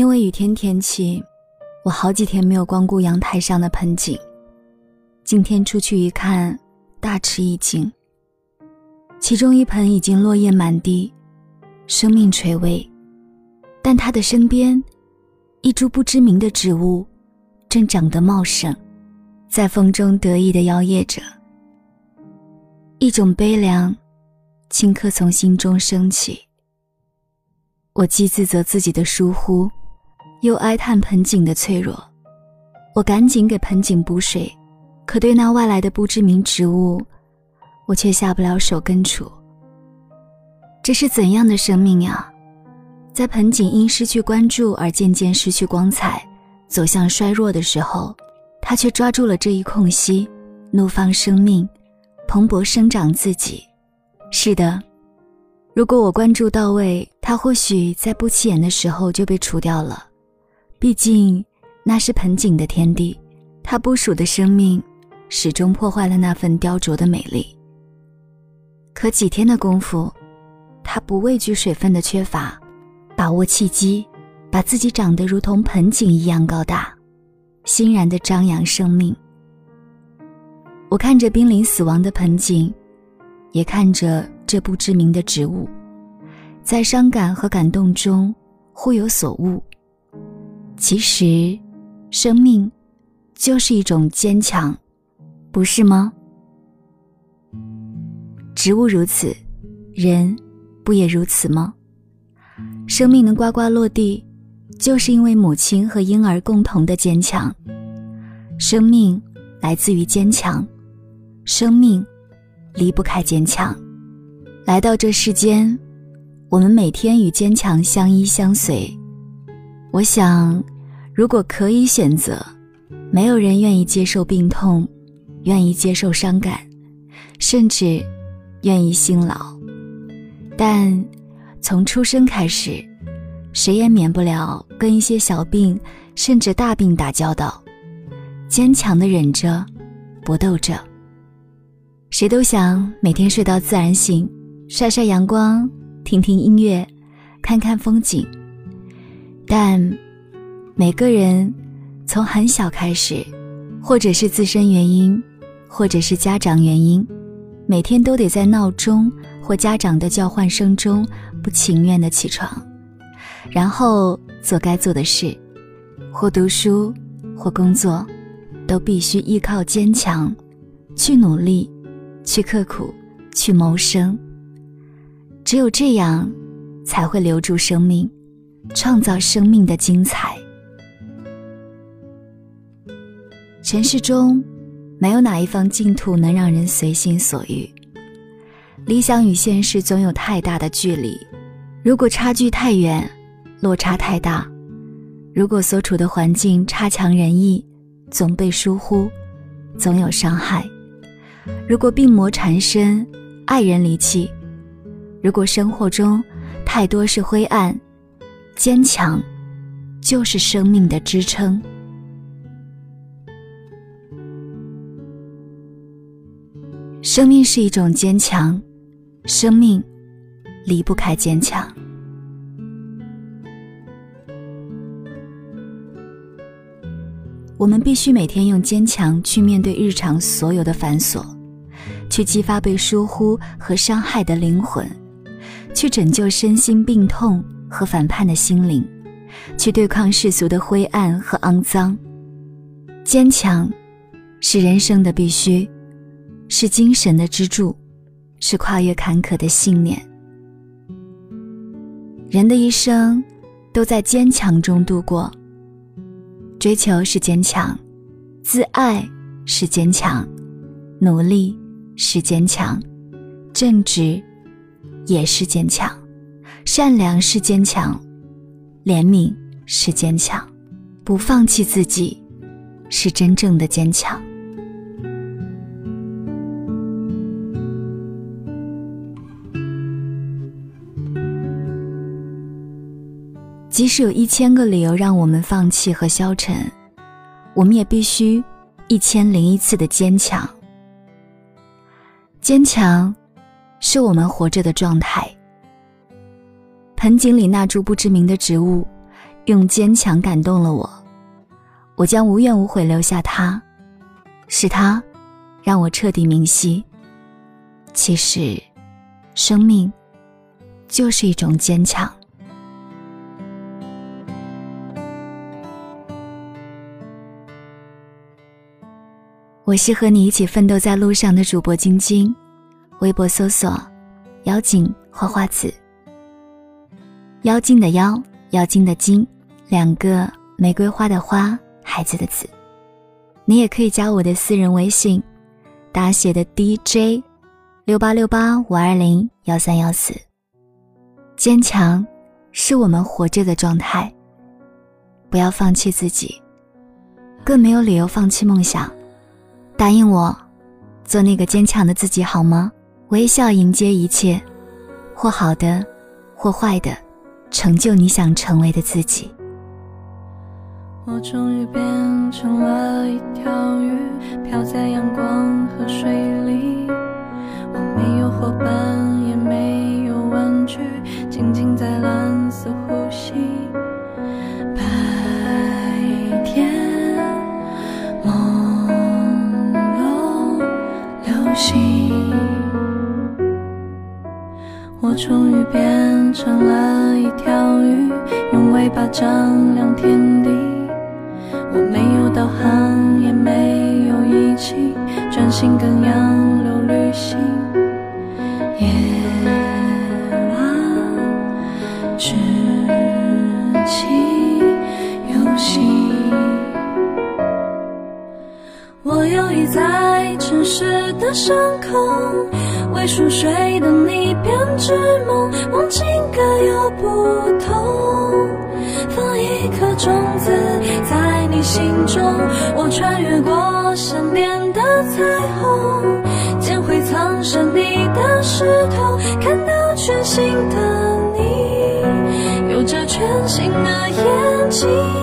因为雨天天气，我好几天没有光顾阳台上的盆景。今天出去一看，大吃一惊。其中一盆已经落叶满地，生命垂危，但它的身边，一株不知名的植物，正长得茂盛，在风中得意地摇曳着。一种悲凉，顷刻从心中升起。我既自责自己的疏忽。又哀叹盆景的脆弱，我赶紧给盆景补水，可对那外来的不知名植物，我却下不了手根除。这是怎样的生命呀？在盆景因失去关注而渐渐失去光彩，走向衰弱的时候，它却抓住了这一空隙，怒放生命，蓬勃生长自己。是的，如果我关注到位，它或许在不起眼的时候就被除掉了。毕竟，那是盆景的天地，它不属的生命，始终破坏了那份雕琢的美丽。可几天的功夫，它不畏惧水分的缺乏，把握契机，把自己长得如同盆景一样高大，欣然地张扬生命。我看着濒临死亡的盆景，也看着这不知名的植物，在伤感和感动中，忽有所悟。其实，生命就是一种坚强，不是吗？植物如此，人不也如此吗？生命能呱呱落地，就是因为母亲和婴儿共同的坚强。生命来自于坚强，生命离不开坚强。来到这世间，我们每天与坚强相依相随。我想，如果可以选择，没有人愿意接受病痛，愿意接受伤感，甚至愿意辛劳。但从出生开始，谁也免不了跟一些小病甚至大病打交道，坚强的忍着，搏斗着。谁都想每天睡到自然醒，晒晒阳光，听听音乐，看看风景。但每个人从很小开始，或者是自身原因，或者是家长原因，每天都得在闹钟或家长的叫唤声中不情愿的起床，然后做该做的事，或读书，或工作，都必须依靠坚强，去努力，去刻苦，去谋生。只有这样，才会留住生命。创造生命的精彩。尘世中，没有哪一方净土能让人随心所欲。理想与现实总有太大的距离，如果差距太远，落差太大；如果所处的环境差强人意，总被疏忽，总有伤害；如果病魔缠身，爱人离弃；如果生活中太多是灰暗。坚强，就是生命的支撑。生命是一种坚强，生命离不开坚强。我们必须每天用坚强去面对日常所有的繁琐，去激发被疏忽和伤害的灵魂，去拯救身心病痛。和反叛的心灵，去对抗世俗的灰暗和肮脏。坚强，是人生的必须，是精神的支柱，是跨越坎坷的信念。人的一生，都在坚强中度过。追求是坚强，自爱是坚强，努力是坚强，正直也是坚强。善良是坚强，怜悯是坚强，不放弃自己，是真正的坚强。即使有一千个理由让我们放弃和消沉，我们也必须一千零一次的坚强。坚强，是我们活着的状态。盆景里那株不知名的植物，用坚强感动了我，我将无怨无悔留下它。是它，让我彻底明晰。其实，生命就是一种坚强。我是和你一起奋斗在路上的主播晶晶，微博搜索“妖精花花子”，妖精的妖，妖精的精，两个玫瑰花的花，孩子的子。你也可以加我的私人微信，大写的 DJ，六八六八五二零幺三幺四。坚强，是我们活着的状态。不要放弃自己，更没有理由放弃梦想。答应我，做那个坚强的自己好吗？微笑迎接一切，或好的，或坏的，成就你想成为的自己。我终于变成了一条鱼，漂在阳光和水里。我没有伙伴，也没有玩具，静静在蓝色呼吸。白天。梦。流星我终于变成了一条鱼，用尾巴丈量天地。我没有导航，也没有仪器，专心跟洋流旅行。在城市的伤口。为熟睡的你编织梦，梦境各有不同。放一颗种子在你心中，我穿越过想念的彩虹，捡回藏身你的石头，看到全新的你，有着全新的眼睛。